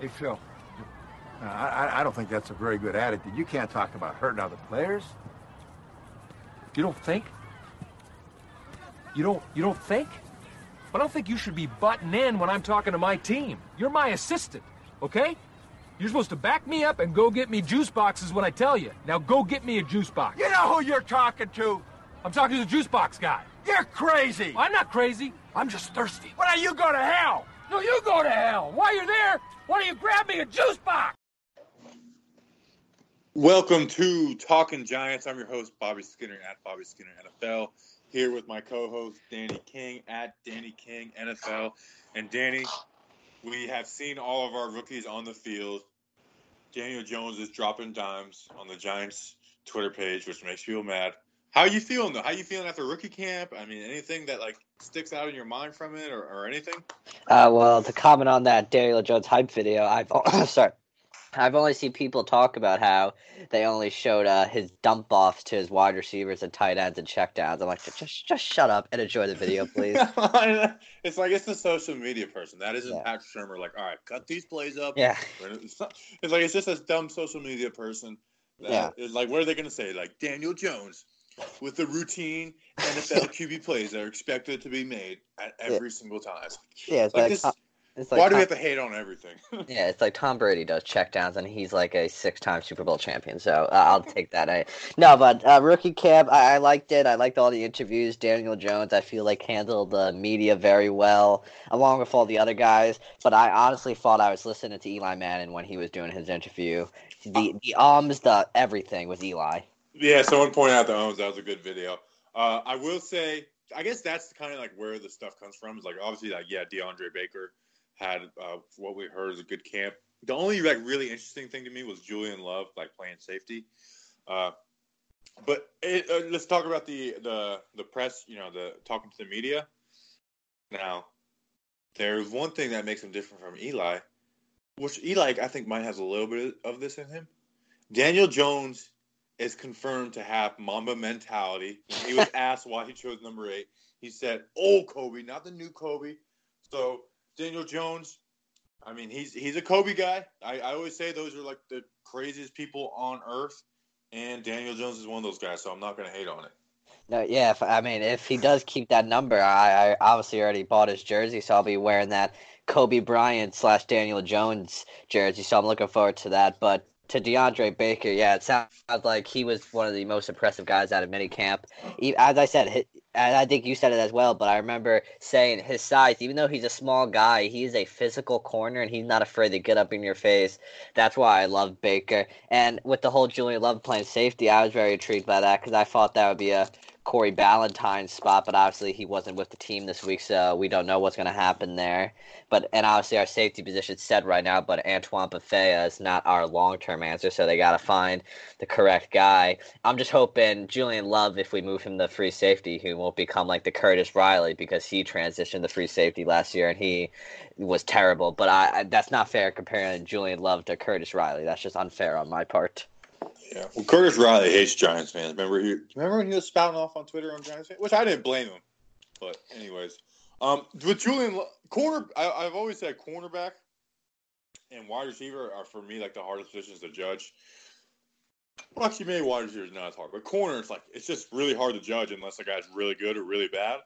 Hey, Phil. I, I don't think that's a very good attitude. You can't talk about hurting other players. You don't think? You don't you don't think? But I don't think you should be butting in when I'm talking to my team. You're my assistant, okay? You're supposed to back me up and go get me juice boxes when I tell you. Now go get me a juice box. You know who you're talking to? I'm talking to the juice box guy. You're crazy. I'm not crazy. I'm just thirsty. Why don't you go to hell? No, you go to hell. While you're there, why don't you grab me a juice box? Welcome to Talking Giants. I'm your host, Bobby Skinner at Bobby Skinner NFL. Here with my co-host Danny King at Danny King NFL. And Danny, we have seen all of our rookies on the field. Daniel Jones is dropping dimes on the Giants Twitter page, which makes people mad. How you feeling though? How you feeling after rookie camp? I mean, anything that like sticks out in your mind from it, or, or anything? Uh, well, to comment on that Daniel Jones hype video, I've sorry, I've only seen people talk about how they only showed uh, his dump offs to his wide receivers and tight ends and checkdowns. I'm like, just just shut up and enjoy the video, please. it's like it's the social media person. That isn't yeah. Pat Shurmur. Like, all right, cut these plays up. Yeah. It's, not, it's like it's just a dumb social media person. yeah. Like, what are they going to say? Like Daniel Jones with the routine NFL QB plays that are expected to be made at every yeah. single time. Yeah, it's like, like this, it's like Why Tom, do we have to hate on everything? yeah, it's like Tom Brady does checkdowns, and he's like a six-time Super Bowl champion. So uh, I'll take that. I, no, but uh, rookie camp, I, I, liked it. I liked all the interviews. Daniel Jones, I feel like handled the media very well, along with all the other guys. But I honestly thought I was listening to Eli Manning when he was doing his interview. The the ums, the everything was Eli. Yeah, someone pointed out the ums. That was a good video. Uh, I will say, I guess that's kind of like where the stuff comes from. Is like obviously like yeah, DeAndre Baker had uh, what we heard is a good camp. The only like really interesting thing to me was Julian Love like playing safety. Uh, but it, uh, let's talk about the the the press. You know, the talking to the media. Now, there's one thing that makes him different from Eli, which Eli I think might has a little bit of this in him. Daniel Jones is confirmed to have Mamba mentality. He was asked why he chose number eight, he said, "Old Kobe, not the new Kobe." So Daniel Jones, I mean, he's he's a Kobe guy. I, I always say those are like the craziest people on earth, and Daniel Jones is one of those guys. So I'm not going to hate on it. No, yeah. If, I mean, if he does keep that number, I, I obviously already bought his jersey, so I'll be wearing that Kobe Bryant slash Daniel Jones jersey. So I'm looking forward to that. But to DeAndre Baker, yeah, it sounds like he was one of the most impressive guys out of minicamp. As I said, and I think you said it as well, but I remember saying his size, even though he's a small guy, he's a physical corner and he's not afraid to get up in your face. That's why I love Baker. And with the whole Julian Love playing safety, I was very intrigued by that because I thought that would be a Corey Ballentine's spot, but obviously he wasn't with the team this week, so we don't know what's going to happen there. But and obviously our safety position set right now, but Antoine Bethea is not our long term answer, so they got to find the correct guy. I'm just hoping Julian Love, if we move him to free safety, he won't become like the Curtis Riley because he transitioned to free safety last year and he was terrible. But I that's not fair comparing Julian Love to Curtis Riley. That's just unfair on my part. Yeah. Well, Curtis Riley hates Giants fans. Remember he remember when he was spouting off on Twitter on Giants fans, which I didn't blame him. But anyways, um, with Julian corner, I, have always said cornerback and wide receiver are for me like the hardest positions to judge. Well, actually, maybe wide receiver is not as hard, but corner it's like it's just really hard to judge unless the guy's really good or really bad.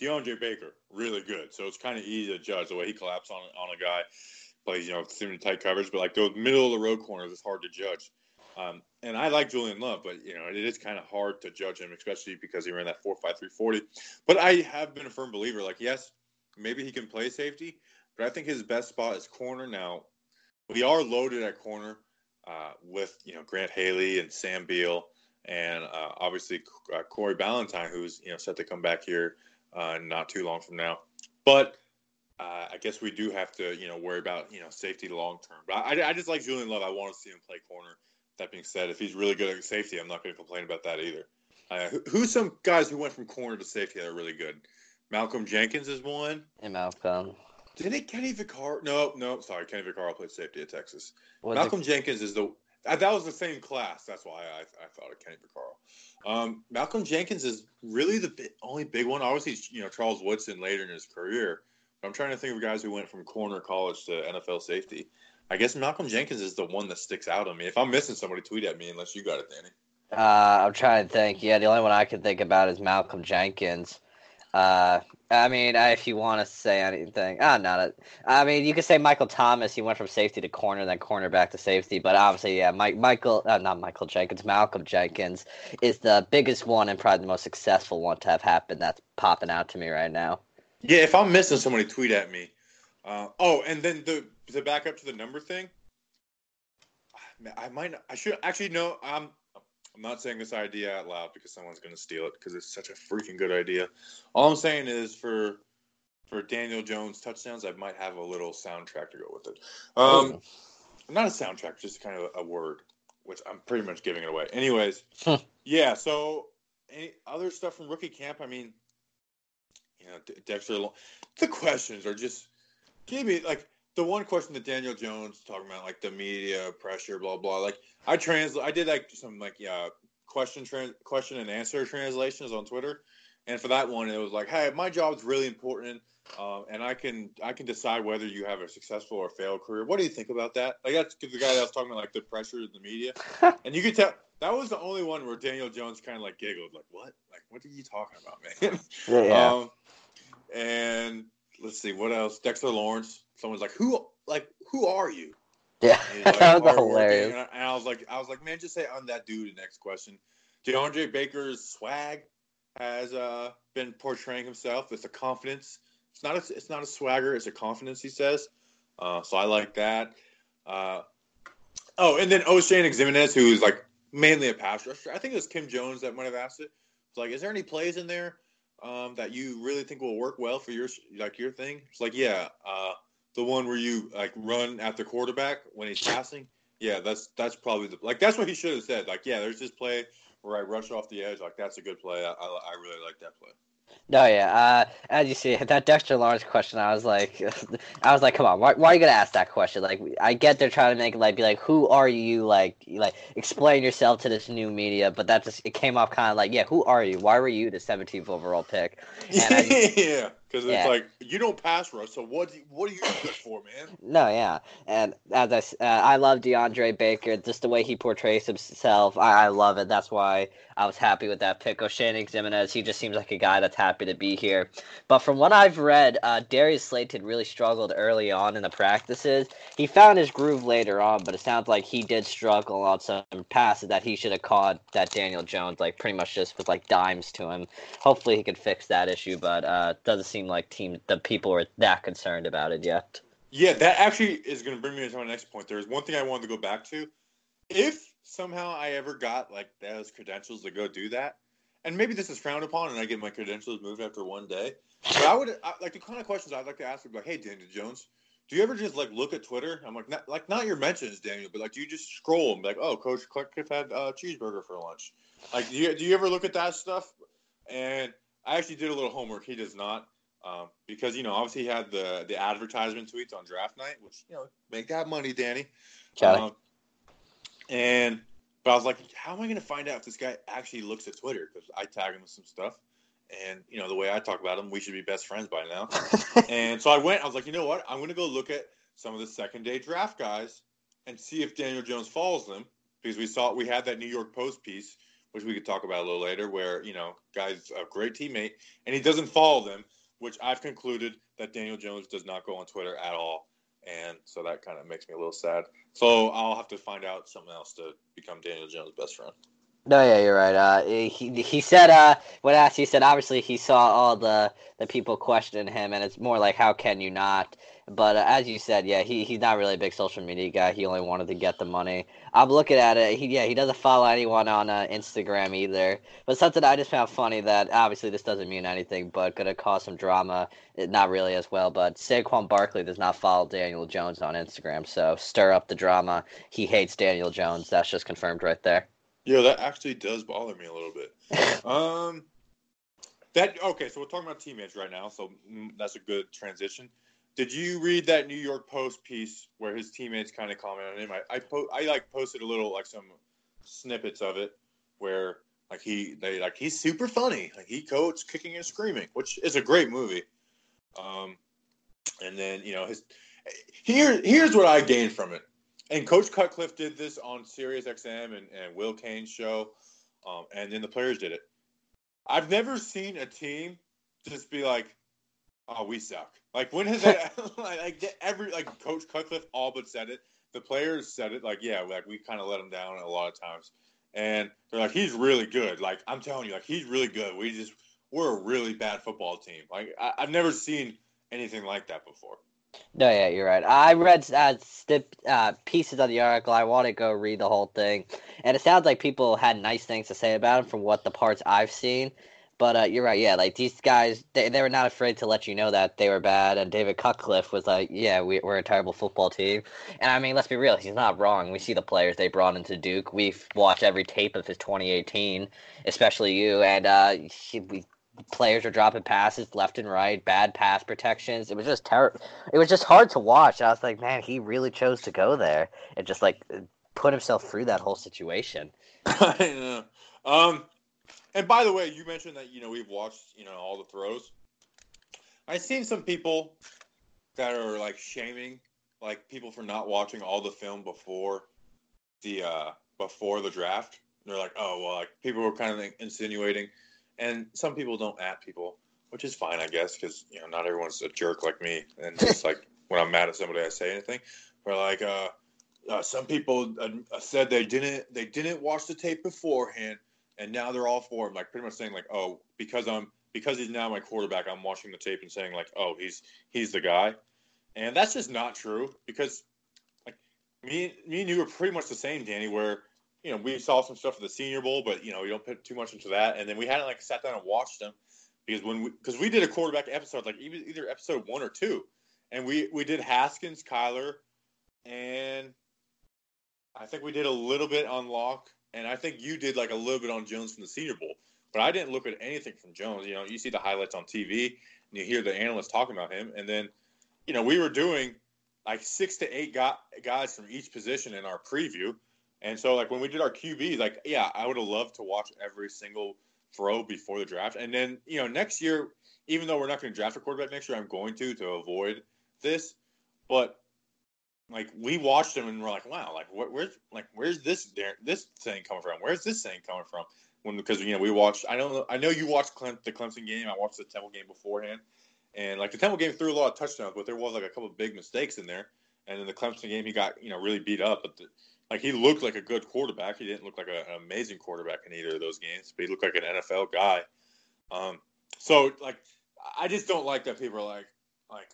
DeAndre Baker, really good, so it's kind of easy to judge the way he collapsed on on a guy, plays you know extremely tight coverage, but like those middle of the road corners, it's hard to judge. Um, and I like Julian Love, but you know it is kind of hard to judge him, especially because he ran that four five three forty. But I have been a firm believer. Like, yes, maybe he can play safety, but I think his best spot is corner. Now, we are loaded at corner uh, with you know Grant Haley and Sam Beal, and uh, obviously uh, Corey Ballentine, who's you know set to come back here uh, not too long from now. But uh, I guess we do have to you know worry about you know safety long term. But I, I just like Julian Love. I want to see him play corner. That being said, if he's really good at safety, I'm not going to complain about that either. Uh, who, who's some guys who went from corner to safety that are really good? Malcolm Jenkins is one. And Malcolm. Did it Kenny Vaccaro? No, no, sorry. Kenny Vaccaro played safety at Texas. Was Malcolm it... Jenkins is the that was the same class. That's why I, I thought of Kenny Vaccaro. Um, Malcolm Jenkins is really the only big one. Obviously, you know Charles Woodson later in his career, But I'm trying to think of guys who went from corner college to NFL safety. I guess Malcolm Jenkins is the one that sticks out on me. If I'm missing somebody, tweet at me unless you got it, Danny. Uh, I'm trying to think. Yeah, the only one I can think about is Malcolm Jenkins. Uh, I mean, if you want to say anything, ah, not a, I mean, you could say Michael Thomas. He went from safety to corner, then cornerback to safety. But obviously, yeah, Mike, Michael, uh, not Michael Jenkins, Malcolm Jenkins is the biggest one and probably the most successful one to have happened. That's popping out to me right now. Yeah, if I'm missing somebody, tweet at me. Uh, oh, and then the to back up to the number thing. I might. I should actually know. I'm. I'm not saying this idea out loud because someone's going to steal it because it's such a freaking good idea. All I'm saying is for for Daniel Jones touchdowns, I might have a little soundtrack to go with it. Um, not a soundtrack, just kind of a word, which I'm pretty much giving it away. Anyways, yeah. So any other stuff from rookie camp? I mean, you know, Dexter. The questions are just give me like the one question that Daniel Jones talking about, like the media pressure, blah blah. Like I translate, I did like some like yeah question trans- question and answer translations on Twitter, and for that one, it was like, hey, my job is really important, uh, and I can I can decide whether you have a successful or failed career. What do you think about that? Like that's the guy that was talking about like the pressure in the media, and you could tell that was the only one where Daniel Jones kind of like giggled, like what, like what are you talking about, man? yeah. Um, and let's see what else. Dexter Lawrence. Someone's like, who, like, who are you? Yeah, Like, that was hilarious. And I, and I was like, I was like, man, just say I'm that dude. Next question. DeAndre Baker's swag has uh, been portraying himself It's a confidence. It's not a, it's not a swagger. It's a confidence. He says. Uh, so I like that. Uh, oh, and then Oshane Ximines, who is like mainly a pass rusher. I think it was Kim Jones that might have asked it. It's like, is there any plays in there um, that you really think will work well for your like your thing? It's like, yeah, uh, the one where you like run at the quarterback when he's passing. Yeah, that's that's probably the like that's what he should have said. Like, yeah, there's this play where I rush off the edge. Like, that's a good play. I, I, I really like that play. No, yeah. Uh, as you see, that Dexter Lawrence question, I was like, I was like, come on, why, why are you gonna ask that question? Like, I get they're trying to make like be like, who are you? Like, like explain yourself to this new media, but that just it came off kind of like, yeah, who are you? Why were you the 17th overall pick? And I- yeah, because Yeah. it's like you don't pass rush. So what? Do you, what are you good for, man? No, yeah, and as I, uh, I love DeAndre Baker, just the way he portrays himself. I, I love it. That's why I was happy with that pick. Oshane Ximines, he just seems like a guy that's happy to be here. But from what I've read, uh, Darius Slayton really struggled early on in the practices. He found his groove later on, but it sounds like he did struggle on some passes that he should have caught that Daniel Jones like pretty much just was like dimes to him. Hopefully he could fix that issue, but uh, doesn't seem like team the people are that concerned about it yet. Yeah, that actually is going to bring me to my next point. There's one thing I wanted to go back to. If somehow I ever got like those credentials to go do that, and maybe this is frowned upon, and I get my credentials moved after one day, but I would I, like the kind of questions I'd like to ask would be like, "Hey, Daniel Jones, do you ever just like look at Twitter? I'm like, not, like not your mentions, Daniel, but like, do you just scroll and be like, oh, Coach Clark had uh, cheeseburger for lunch? Like, do you do you ever look at that stuff? And I actually did a little homework. He does not. Um, because you know, obviously he had the the advertisement tweets on draft night, which you know make that money, Danny. Um, and but I was like, how am I going to find out if this guy actually looks at Twitter? Because I tag him with some stuff, and you know the way I talk about him, we should be best friends by now. and so I went. I was like, you know what? I'm going to go look at some of the second day draft guys and see if Daniel Jones follows them because we saw we had that New York Post piece, which we could talk about a little later, where you know guys a great teammate and he doesn't follow them which I've concluded that Daniel Jones does not go on Twitter at all. And so that kind of makes me a little sad. So I'll have to find out something else to become Daniel Jones' best friend. No, yeah, you're right. Uh, he he said uh, when asked, he said obviously he saw all the the people questioning him, and it's more like how can you not? But uh, as you said, yeah, he he's not really a big social media guy. He only wanted to get the money. I'm looking at it. He yeah, he doesn't follow anyone on uh, Instagram either. But something I just found funny that obviously this doesn't mean anything, but gonna cause some drama. Not really as well, but Saquon Barkley does not follow Daniel Jones on Instagram, so stir up the drama. He hates Daniel Jones. That's just confirmed right there. Yeah, that actually does bother me a little bit. um, that okay. So we're talking about teammates right now. So mm, that's a good transition. Did you read that New York Post piece where his teammates kind of commented on him? I I, po- I like posted a little like some snippets of it where like he they like he's super funny. Like he codes kicking and screaming, which is a great movie. Um, and then you know his here here's what I gained from it. And Coach Cutcliffe did this on Sirius XM and, and Will Cain's show, um, and then the players did it. I've never seen a team just be like, "Oh, we suck." Like when has that? like every like Coach Cutcliffe all but said it. The players said it. Like yeah, like we kind of let him down a lot of times, and they're like, "He's really good." Like I'm telling you, like he's really good. We just we're a really bad football team. Like I, I've never seen anything like that before. No, yeah, you're right. I read uh, stip, uh, pieces of the article. I want to go read the whole thing, and it sounds like people had nice things to say about him from what the parts I've seen. But uh, you're right, yeah. Like these guys, they, they were not afraid to let you know that they were bad. And David Cutcliffe was like, "Yeah, we, we're a terrible football team." And I mean, let's be real, he's not wrong. We see the players they brought into Duke. We've watched every tape of his 2018, especially you. And uh, he, we players are dropping passes left and right, bad pass protections. It was just terrible. It was just hard to watch. I was like, man, he really chose to go there and just like put himself through that whole situation. I know. Um, and by the way, you mentioned that you know we've watched you know all the throws. I've seen some people that are like shaming like people for not watching all the film before the uh before the draft. They're like, oh well, like people were kind of insinuating and some people don't at people, which is fine, I guess, because you know not everyone's a jerk like me. And just like when I'm mad at somebody, I say anything. But like, uh, uh, some people uh, said they didn't they didn't watch the tape beforehand, and now they're all for him. Like pretty much saying like, oh, because I'm because he's now my quarterback, I'm watching the tape and saying like, oh, he's he's the guy, and that's just not true because like me me and you are pretty much the same, Danny. Where you know, we saw some stuff at the Senior Bowl, but you know, you don't put too much into that. And then we hadn't like sat down and watched them because when we because we did a quarterback episode, like either, either episode one or two, and we we did Haskins, Kyler, and I think we did a little bit on Lock, and I think you did like a little bit on Jones from the Senior Bowl. But I didn't look at anything from Jones. You know, you see the highlights on TV and you hear the analysts talking about him, and then you know we were doing like six to eight guys from each position in our preview and so, like when we did our QBs, like yeah, I would have loved to watch every single throw before the draft. And then you know next year, even though we're not going to draft a quarterback next year, I'm going to to avoid this. But like we watched them and we're like, wow, like where's like where's this this thing coming from? Where's this thing coming from? When because you know we watched, I don't know, I know you watched Clem, the Clemson game. I watched the Temple game beforehand, and like the Temple game threw a lot of touchdowns, but there was like a couple of big mistakes in there. And in the Clemson game, he got you know really beat up, but the, like he looked like a good quarterback. He didn't look like a, an amazing quarterback in either of those games, but he looked like an NFL guy. Um, so like, I just don't like that people are like, like,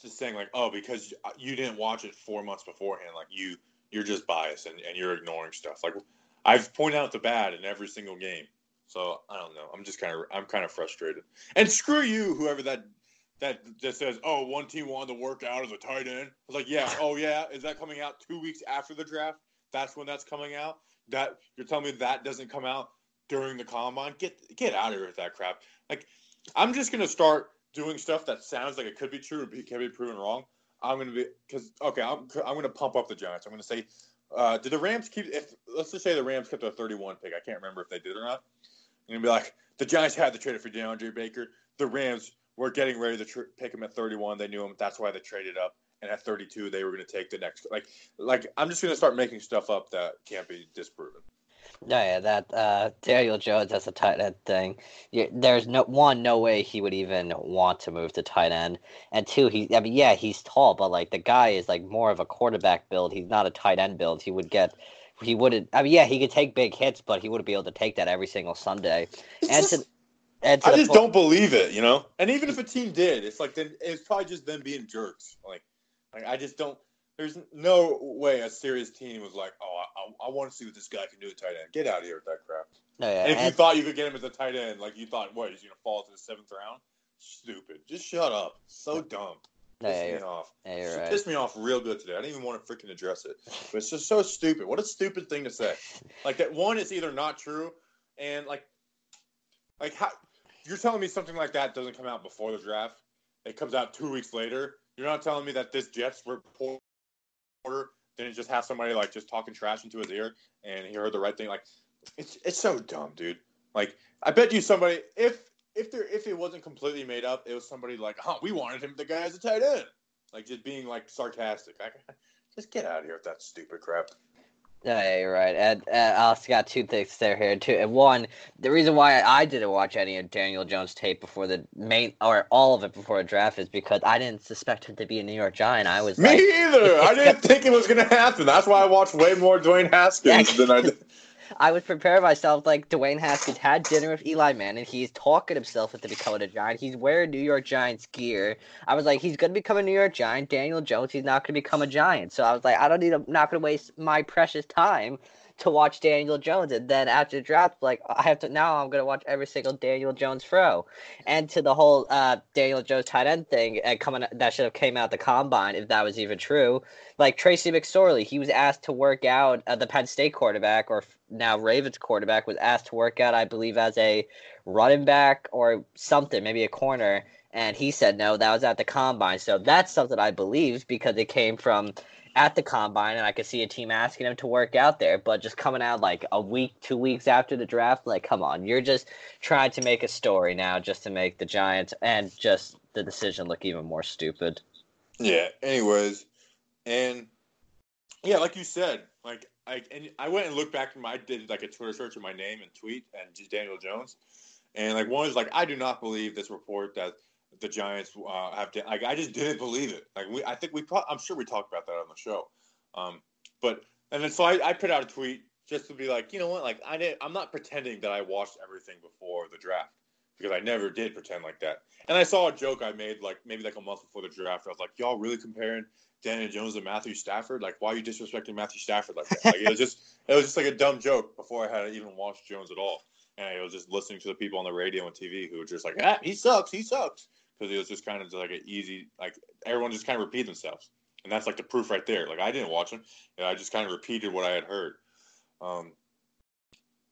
just saying like, oh, because you didn't watch it four months beforehand, like you you're just biased and, and you're ignoring stuff. Like I've pointed out the bad in every single game. So I don't know. I'm just kind of I'm kind of frustrated. And screw you, whoever that that just says, "Oh, one team wanted to work out as a tight end." I was like, "Yeah, oh yeah, is that coming out two weeks after the draft? That's when that's coming out. That you're telling me that doesn't come out during the combine? Get get out of here with that crap. Like, I'm just gonna start doing stuff that sounds like it could be true or can be proven wrong. I'm gonna be because okay, I'm I'm gonna pump up the Giants. I'm gonna say, uh, did the Rams keep? If let's just say the Rams kept a 31 pick, I can't remember if they did or not. I'm gonna be like, the Giants had to trade it for DeAndre Baker. The Rams were getting ready to tr- pick him at 31. They knew him. That's why they traded up. And at 32, they were going to take the next. Like, like I'm just going to start making stuff up that can't be disproven. No, yeah, that uh, Daniel Jones has a tight end thing. Yeah, there's no one, no way he would even want to move to tight end. And two, he, I mean, yeah, he's tall, but like the guy is like more of a quarterback build. He's not a tight end build. He would get, he wouldn't. I mean, yeah, he could take big hits, but he wouldn't be able to take that every single Sunday. It's and just, to, I just don't believe it, you know. And even if a team did, it's like then it's probably just them being jerks. Like, like I just don't. There's no way a serious team was like, oh, I, I want to see what this guy can do at tight end. Get out of here with that crap. No, yeah, and if and you thought you could get him as a tight end, like you thought, what, he's gonna fall to the seventh round? Stupid. Just shut up. So dumb. No, Piss yeah, me off. Yeah, you're right. Pissed me off real good today. I didn't even want to freaking address it, but it's just so stupid. What a stupid thing to say. Like that one, it's either not true, and like, like how you're telling me something like that doesn't come out before the draft. It comes out two weeks later. You're not telling me that this Jets reporter didn't just have somebody like just talking trash into his ear and he heard the right thing. Like, it's it's so dumb, dude. Like, I bet you somebody if if there if it wasn't completely made up, it was somebody like, "Huh, we wanted him the guy as a tight end," like just being like sarcastic. I, just get out of here with that stupid crap. Yeah, you're right. And, and I also got two things there here too. And one, the reason why I didn't watch any of Daniel Jones tape before the main or all of it before the draft is because I didn't suspect him to be a New York Giant. I was Me like, either. I didn't think it was gonna happen. That's why I watched way more Dwayne Haskins than I did. I was preparing myself like Dwayne Haskins had dinner with Eli Manning. He's talking himself into becoming a Giant. He's wearing New York Giants gear. I was like, he's gonna become a New York Giant. Daniel Jones, he's not gonna become a Giant. So I was like, I don't need. I'm not gonna waste my precious time to watch Daniel Jones. And then after the draft, like I have to now, I'm gonna watch every single Daniel Jones throw. And to the whole uh, Daniel Jones tight end thing, uh, coming that should have came out the combine if that was even true. Like Tracy McSorley, he was asked to work out. Uh, the Penn State quarterback, or now Ravens quarterback, was asked to work out. I believe as a running back or something, maybe a corner. And he said no, that was at the combine. So that's something I believe because it came from at the combine, and I could see a team asking him to work out there. But just coming out like a week, two weeks after the draft, like, come on, you're just trying to make a story now just to make the Giants and just the decision look even more stupid. Yeah. Anyways, and yeah, like you said, like I and I went and looked back and I did like a Twitter search of my name and tweet and just Daniel Jones, and like one is like I do not believe this report that the Giants uh, have to. Like I just didn't believe it. Like we, I think we, pro- I'm sure we talked about that on the show. Um, but and then so I, I put out a tweet just to be like, you know what? Like I didn't. I'm not pretending that I watched everything before the draft because I never did pretend like that. And I saw a joke I made like maybe like a month before the draft. I was like, y'all really comparing Daniel Jones and Matthew Stafford? Like, why are you disrespecting Matthew Stafford like that? Like, it was just it was just like a dumb joke before I had even watched Jones at all. And I was just listening to the people on the radio and TV who were just like, ah, he sucks, he sucks because it was just kind of like an easy like everyone just kind of repeated themselves. And that's like the proof right there. Like i didn't watch them. I just kind of repeated what i had heard. Um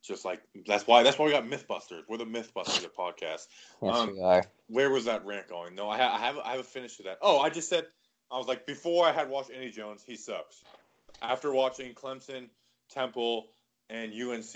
just like that's why that's why we got mythbusters. We're the mythbusters of podcast Yes, Um, we are. where was that rant going? No i, ha- I haven't i haven't finished to that. Oh i just said i was like before i had watched any jones he sucks. After watching clemson temple and unc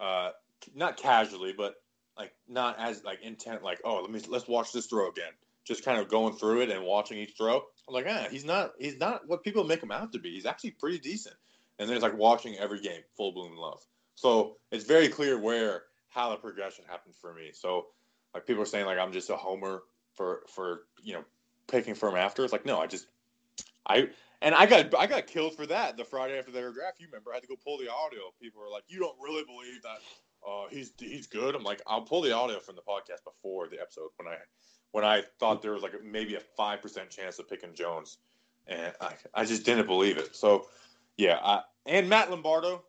uh not casually but like not as like intent like oh let me let's watch this throw again. Just kind of going through it and watching each throw. I'm like ah he's not he's not what people make him out to be. He's actually pretty decent. And then it's like watching every game full bloom love. So it's very clear where how the progression happened for me. So like people are saying like i'm just a homer for for you know picking for him after. It's like no i just i and I got I got killed for that the Friday after their draft. You remember I had to go pull the audio. People were like, "You don't really believe that uh, he's he's good. I'm like, I'll pull the audio from the podcast before the episode when I when I thought there was like maybe a five percent chance of picking Jones, and I I just didn't believe it. So yeah, I, and Matt Lombardo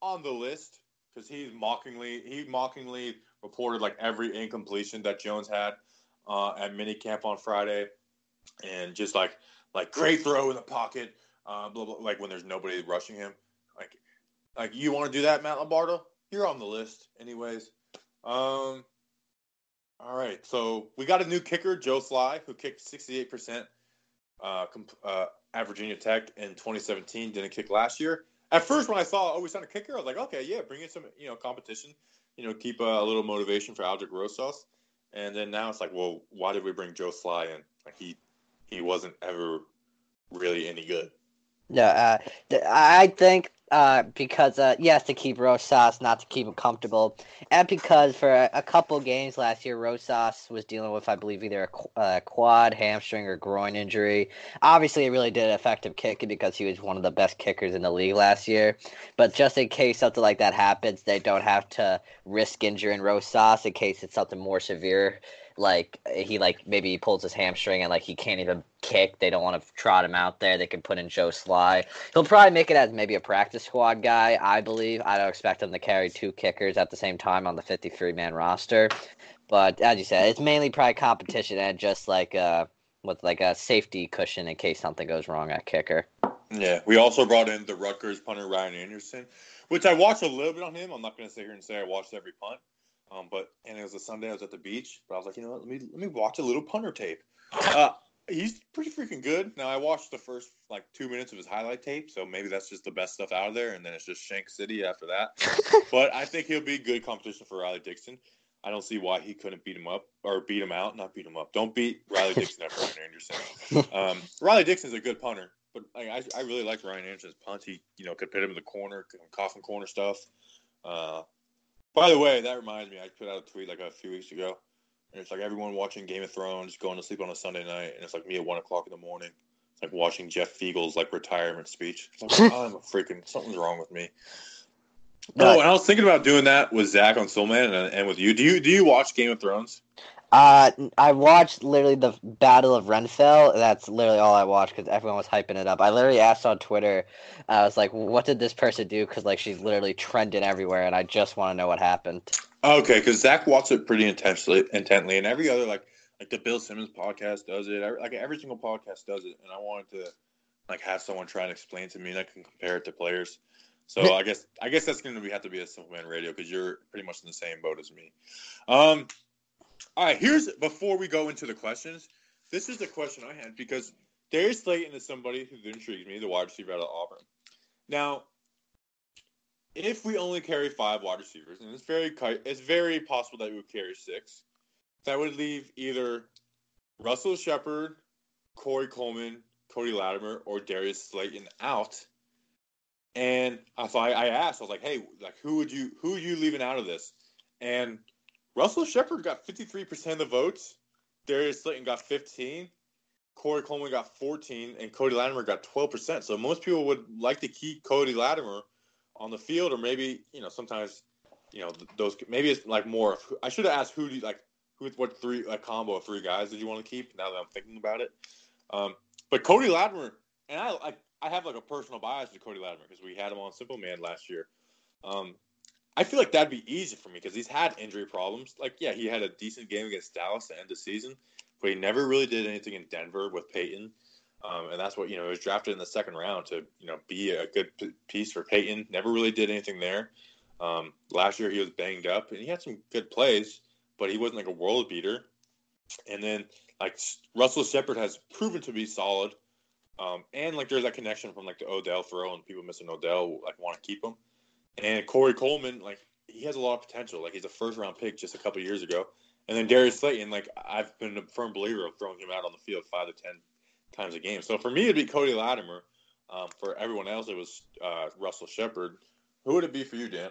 on the list because he mockingly he mockingly reported like every incompletion that Jones had uh, at minicamp on Friday, and just like like great throw in the pocket, uh, blah, blah, like when there's nobody rushing him, like like you want to do that, Matt Lombardo? You're on the list, anyways. Um, all right, so we got a new kicker, Joe Slye, who kicked 68% uh, comp- uh, at Virginia Tech in 2017. Didn't kick last year. At first, when I saw, oh, we signed a kicker, I was like, okay, yeah, bring in some, you know, competition. You know, keep a, a little motivation for Aldrick Rosas. And then now it's like, well, why did we bring Joe Slye in? Like he he wasn't ever really any good. Yeah, uh, I think uh, because uh, yes, to keep Rosas, not to keep him comfortable, and because for a, a couple games last year, Rosas was dealing with, I believe, either a qu- uh, quad, hamstring, or groin injury. Obviously, it really did affect him kicking because he was one of the best kickers in the league last year. But just in case something like that happens, they don't have to risk injuring Rosas in case it's something more severe like he like maybe he pulls his hamstring and like he can't even kick. They don't want to trot him out there. They can put in Joe Slye. He'll probably make it as maybe a practice squad guy, I believe. I don't expect him to carry two kickers at the same time on the 53 man roster. But as you said, it's mainly probably competition and just like uh with like a safety cushion in case something goes wrong at kicker. Yeah, we also brought in the Rutgers punter Ryan Anderson, which I watched a little bit on him. I'm not going to sit here and say I watched every punt. Um, but and it was a Sunday. I was at the beach, but I was like, you know what? Let me let me watch a little punter tape. Uh, he's pretty freaking good. Now I watched the first like two minutes of his highlight tape, so maybe that's just the best stuff out of there, and then it's just Shank City after that. but I think he'll be good competition for Riley Dixon. I don't see why he couldn't beat him up or beat him out, not beat him up. Don't beat Riley Dixon after Ryan Anderson. Um, Riley Dixon's a good punter, but like, I, I really like Ryan Anderson's punt. He, you know, could put him in the corner, coffin corner stuff. Uh, by the way, that reminds me, I put out a tweet like a few weeks ago, and it's like everyone watching Game of Thrones going to sleep on a Sunday night, and it's like me at one o'clock in the morning, it's like watching Jeff Feagles' like retirement speech. Like, oh, I'm a freaking something's wrong with me. No, oh, and I was thinking about doing that with Zach on Soulman and, and with you. Do you do you watch Game of Thrones? Uh, I watched literally the Battle of Winterfell. That's literally all I watched because everyone was hyping it up. I literally asked on Twitter, I was like, "What did this person do?" Because like she's literally trending everywhere, and I just want to know what happened. Okay, because Zach watched it pretty intensely, intently, and every other like like the Bill Simmons podcast does it. Like every single podcast does it, and I wanted to like have someone try and explain to me, and I can compare it to players. So I guess I guess that's going to have to be a Simple Man Radio because you're pretty much in the same boat as me. Um, all right, here's before we go into the questions. This is the question I had because Darius Slayton is somebody who intrigues me, the wide receiver out of Auburn. Now, if we only carry five wide receivers, and it's very it's very possible that we would carry six, that would leave either Russell Shepard, Corey Coleman, Cody Latimer, or Darius Slayton out. And so I, I asked, I was like, "Hey, like, who would you who are you leaving out of this?" And Russell Shepard got 53% of the votes. Darius Slayton got 15. Corey Coleman got 14, and Cody Latimer got 12%. So most people would like to keep Cody Latimer on the field, or maybe you know sometimes you know those maybe it's like more. I should have asked who do you, like who what three a combo of three guys did you want to keep? Now that I'm thinking about it, um, but Cody Latimer and I, I I have like a personal bias to Cody Latimer because we had him on Simple Man last year. Um, I feel like that'd be easy for me because he's had injury problems. Like, yeah, he had a decent game against Dallas at the end of the season, but he never really did anything in Denver with Peyton. Um, and that's what, you know, he was drafted in the second round to, you know, be a good piece for Peyton. Never really did anything there. Um, last year he was banged up and he had some good plays, but he wasn't like a world beater. And then, like, Russell Shepard has proven to be solid. Um, and, like, there's that connection from, like, the Odell throw and people missing Odell, like, want to keep him. And Corey Coleman, like he has a lot of potential. Like he's a first round pick just a couple years ago. And then Darius Slayton, like I've been a firm believer of throwing him out on the field five to ten times a game. So for me, it'd be Cody Latimer. Um, for everyone else, it was uh, Russell Shepard. Who would it be for you, Dan?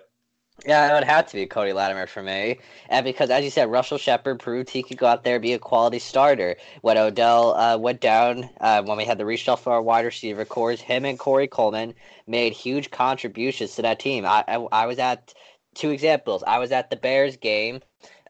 Yeah, it would have to be Cody Latimer for me. And because, as you said, Russell Shepard proved he could go out there and be a quality starter. When Odell uh, went down, uh, when we had the reshuffle for our wide receiver cores, him and Corey Coleman made huge contributions to that team. I, I, I was at two examples. I was at the Bears game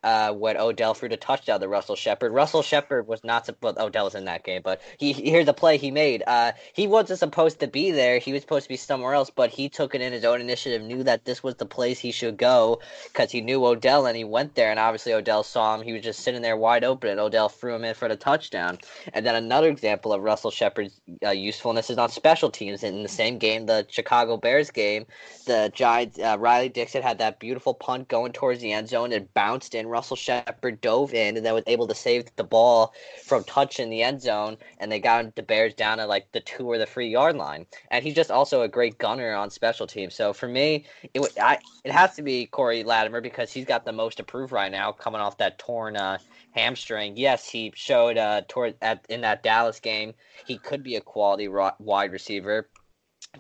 uh, when Odell threw the touchdown to Russell Shepard. Russell Shepard was not well, Odell was in that game, but he here's the play he made. Uh, he wasn't supposed to be there. He was supposed to be somewhere else, but he took it in his own initiative, knew that this was the place he should go because he knew Odell, and he went there. And obviously Odell saw him. He was just sitting there wide open, and Odell threw him in for the touchdown. And then another example of Russell Shepard's uh, usefulness is on special teams. In the same game, the Chicago Bears game, the Giants, uh, Riley Dixon had that beautiful punt going towards the end zone. and bounced in. Russell Shepard dove in and then was able to save the ball from touching the end zone, and they got the Bears down at like the two or the three yard line. And he's just also a great gunner on special teams. So for me, it I, it has to be Corey Latimer because he's got the most to prove right now, coming off that torn uh, hamstring. Yes, he showed uh, toward at in that Dallas game he could be a quality wide receiver.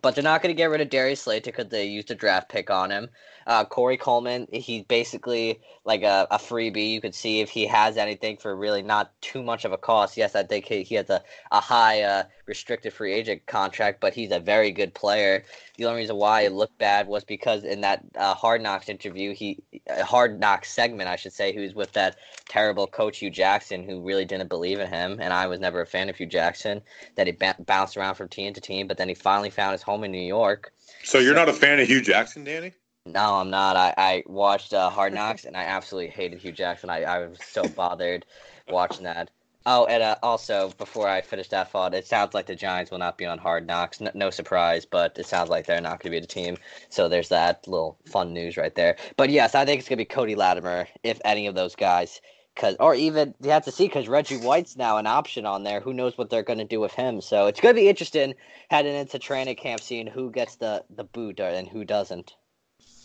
But they're not going to get rid of Darius Slayton because they used a draft pick on him. Uh, Corey Coleman, he's basically like a, a freebie. You could see if he has anything for really not too much of a cost. Yes, I think he, he has a, a high uh, restricted free agent contract, but he's a very good player. The only reason why it looked bad was because in that uh, Hard Knocks interview, he uh, Hard Knocks segment, I should say, he was with that terrible coach Hue Jackson, who really didn't believe in him, and I was never a fan of Hue Jackson. That he ba- bounced around from team to team, but then he finally found his home in New York. So you're not a fan of Hue Jackson, Danny? No, I'm not. I, I watched uh, Hard Knocks and I absolutely hated Hue Jackson. I, I was so bothered watching that. Oh, and uh, also before I finish that thought, it sounds like the Giants will not be on Hard Knocks. No, no surprise, but it sounds like they're not going to be the team. So there's that little fun news right there. But yes, I think it's going to be Cody Latimer if any of those guys. Cause, or even you have to see because Reggie White's now an option on there. Who knows what they're going to do with him? So it's going to be interesting heading into training camp, seeing who gets the the boot and who doesn't.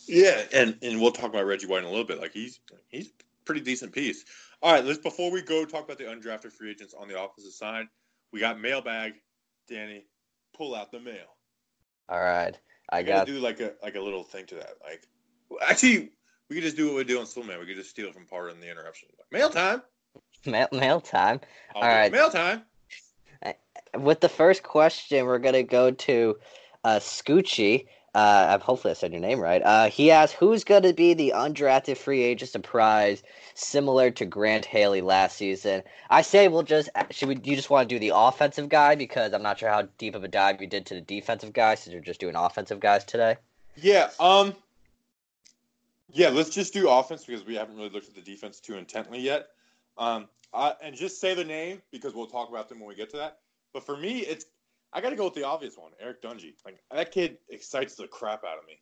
Yeah, and and we'll talk about Reggie White in a little bit. Like he's he's pretty decent piece. All right, let's before we go talk about the undrafted free agents on the opposite side, we got mailbag. Danny, pull out the mail. All right, I I gotta do like a like a little thing to that. Like, actually, we could just do what we do on Slow We could just steal from Pardon the Interruption. Mail time. mail, mail time. All right. Mail time. With the first question, we're gonna go to uh, Scoochie. Uh, hopefully I said your name right. Uh, he asked, "Who's gonna be the undrafted free agent surprise, similar to Grant Haley last season?" I say we'll just should we? You just want to do the offensive guy because I'm not sure how deep of a dive you did to the defensive guys since you're just doing offensive guys today. Yeah. Um. Yeah, let's just do offense because we haven't really looked at the defense too intently yet. Um. I, and just say the name because we'll talk about them when we get to that. But for me, it's I got to go with the obvious one, Eric Dungey. Like that kid excites the crap out of me.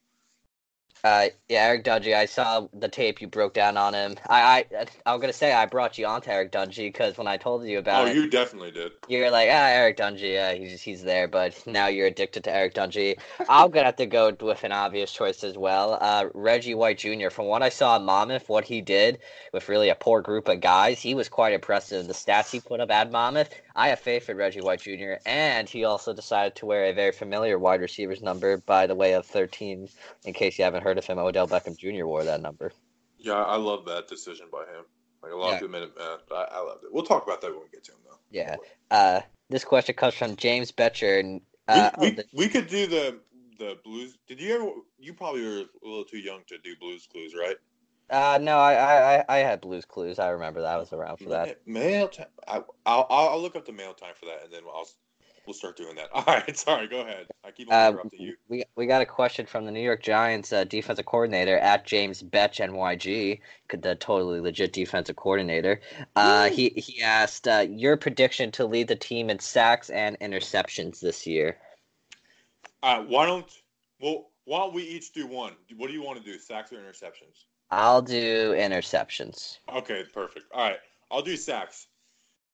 Uh, yeah, Eric Dungey. I saw the tape you broke down on him. I, I, I'm gonna say I brought you onto Eric Dungey because when I told you about Oh, it, you definitely did. you're like, ah, Eric Dungey. Yeah, he's he's there, but now you're addicted to Eric Dungey. I'm gonna have to go with an obvious choice as well. Uh, Reggie White Jr. From what I saw in Monmouth, what he did with really a poor group of guys, he was quite impressive. The stats he put up at Monmouth, I have faith in Reggie White Jr. And he also decided to wear a very familiar wide receiver's number by the way of 13. In case you haven't heard of him, Odell Beckham Jr. wore that number. Yeah, I love that decision by him. Like a lot Yeah. of it, man. but I, I loved it. We'll talk about that when we get to him, though. Yeah. Uh, this question comes from James Betcher. And, uh, we, we, the- we could do the the blues. Did you ever? You probably were a little too young to do Blues Clues, right? Uh, no, I, I, I- had Blues Clues. I remember that. I was around for that. Mail time. I, I'll, I'll look up the mail time for that, and then I'll we'll start doing that. All right, sorry. Go ahead. I keep Uh, interrupting you. we we got a question from the New York Giants uh, defensive coordinator at James Betch NYG, the totally legit defensive coordinator. Uh, he he asked uh, your prediction to lead the team in sacks and interceptions this year. Right, why don't well why don't we each do one? What do you want to do? Sacks or interceptions? I'll do interceptions. Okay, perfect. All right, I'll do sacks.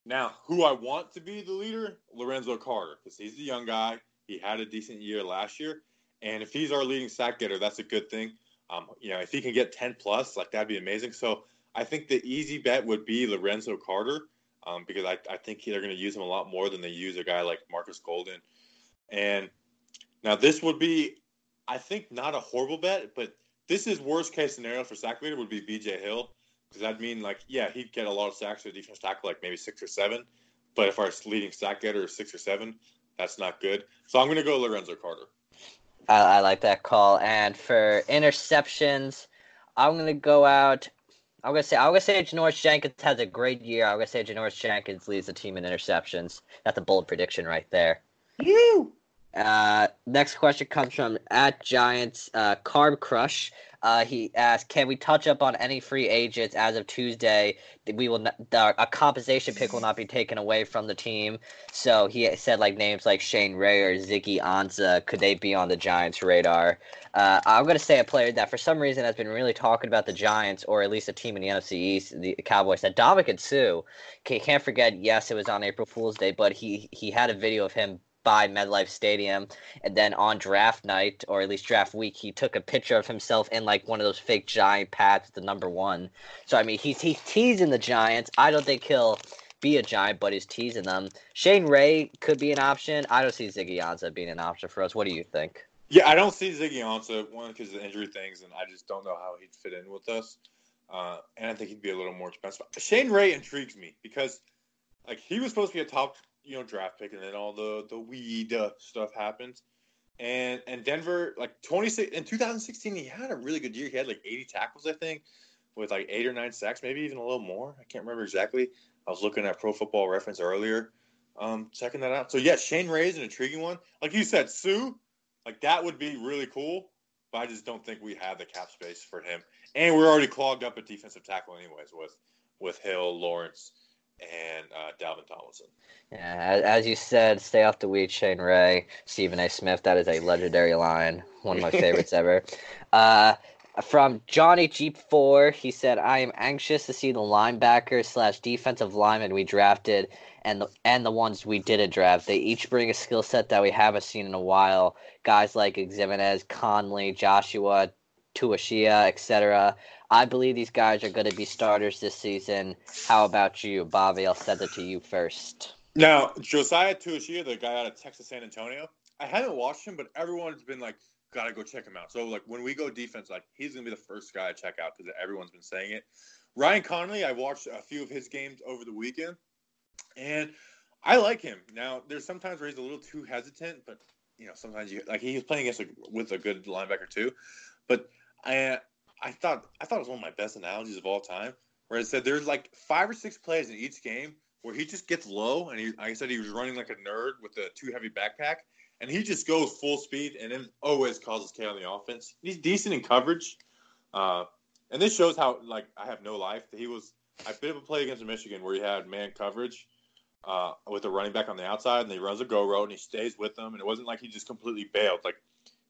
Now, who I want to be the leader, Lorenzo Carter, because he's the young guy. He had a decent year last year, and if he's our leading sack getter, that's a good thing. Um, you know, if he can get ten plus, like that'd be amazing. So I think the easy bet would be Lorenzo Carter, um, because I, I think they're going to use him a lot more than they use a guy like Marcus Golden. And now this would be, I think, not a horrible bet, but this is worst case scenario for sack leader would be B.J. Hill because that'd mean like yeah he'd get a lot of sacks to defense tackle like maybe six or seven, but if our leading sack getter is six or seven, that's not good. So I'm gonna go Lorenzo Carter. I, I like that call. And for interceptions, I'm gonna go out. I'm gonna say I'm gonna say Janoris Jenkins has a great year. I'm gonna say Janoris Jenkins leads the team in interceptions. That's a bold prediction right there. You. Uh, next question comes from at Giants uh, Carb Crush. Uh, he asked, "Can we touch up on any free agents as of Tuesday? We will not, a compensation pick will not be taken away from the team." So he said, like names like Shane Ray or Ziggy Ansah, could they be on the Giants' radar? Uh, I'm gonna say a player that for some reason has been really talking about the Giants, or at least a team in the NFC East, the Cowboys. That Ndamukong Suh. Okay, can't forget. Yes, it was on April Fool's Day, but he he had a video of him by MetLife Stadium, and then on draft night or at least draft week, he took a picture of himself in like one of those fake giant pads the number one. So I mean, he's he's teasing the Giants. I don't think he'll be a giant, but he's teasing them. Shane Ray could be an option. I don't see Ziggy Ansah being an option for us. What do you think? Yeah, I don't see Ziggy Ansah one because of the injury things, and I just don't know how he'd fit in with us. Uh, and I think he'd be a little more expensive. Shane Ray intrigues me because, like, he was supposed to be a top, you know, draft pick, and then all the the weed uh, stuff happens. And and Denver, like twenty six in two thousand sixteen, he had a really good year. He had like eighty tackles, I think, with like eight or nine sacks, maybe even a little more. I can't remember exactly. I was looking at Pro Football Reference earlier, um, checking that out. So yeah, Shane Ray is an intriguing one. Like you said, Suh, like that would be really cool. But I just don't think we have the cap space for him. And we're already clogged up at defensive tackle, anyways, with with Hill, Lawrence, and uh, Dalvin Tomlinson. Yeah, as, you said, stay off the weed, Shane Ray, Stephen A. Smith. That is a legendary line, one of my favorites ever. Uh, from Johnny Jeep Four, he said, "I am anxious to see the linebacker slash defensive lineman we drafted, and the and the ones we didn't draft. They each bring a skill set that we haven't seen in a while. Guys like Ximines, Conley, Joshua." Tauaefa, etc. I believe these guys are going to be starters this season. How about you, Bobby? I'll send it to you first. Now, Josiah Tauaefa, the guy out of Texas San Antonio, I haven't watched him, but everyone's been like, gotta go check him out. So, like, when we go defense, like, he's gonna be the first guy I check out because everyone's been saying it. Ryan Connelly, I watched a few of his games over the weekend, and I like him. Now, there's sometimes where he's a little too hesitant, but you know, sometimes you like he's playing against a, with a good linebacker too. But I, I thought I thought it was one of my best analogies of all time, where it said there's like five or six plays in each game where he just gets low, and he, like I said, he was running like a nerd with a too heavy backpack, and he just goes full speed, and then always causes chaos on the offense. He's decent in coverage, uh, and this shows how like I have no life. He was I bit of a play against Michigan where he had man coverage uh, with a running back on the outside, and he runs a go route, and he stays with them, and it wasn't like he just completely bailed. Like,